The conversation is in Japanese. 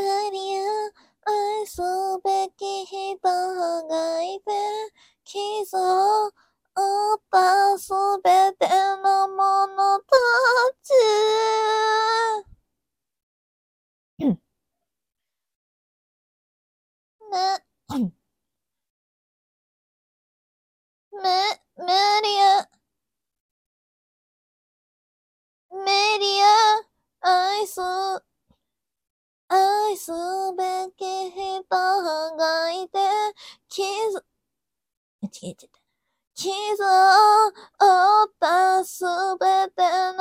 Maria, I saw Becky Hibaha Gaibe, Kizo, Opa, so bad. すべき人がいて、傷、違えちゃった。傷を負ったすべての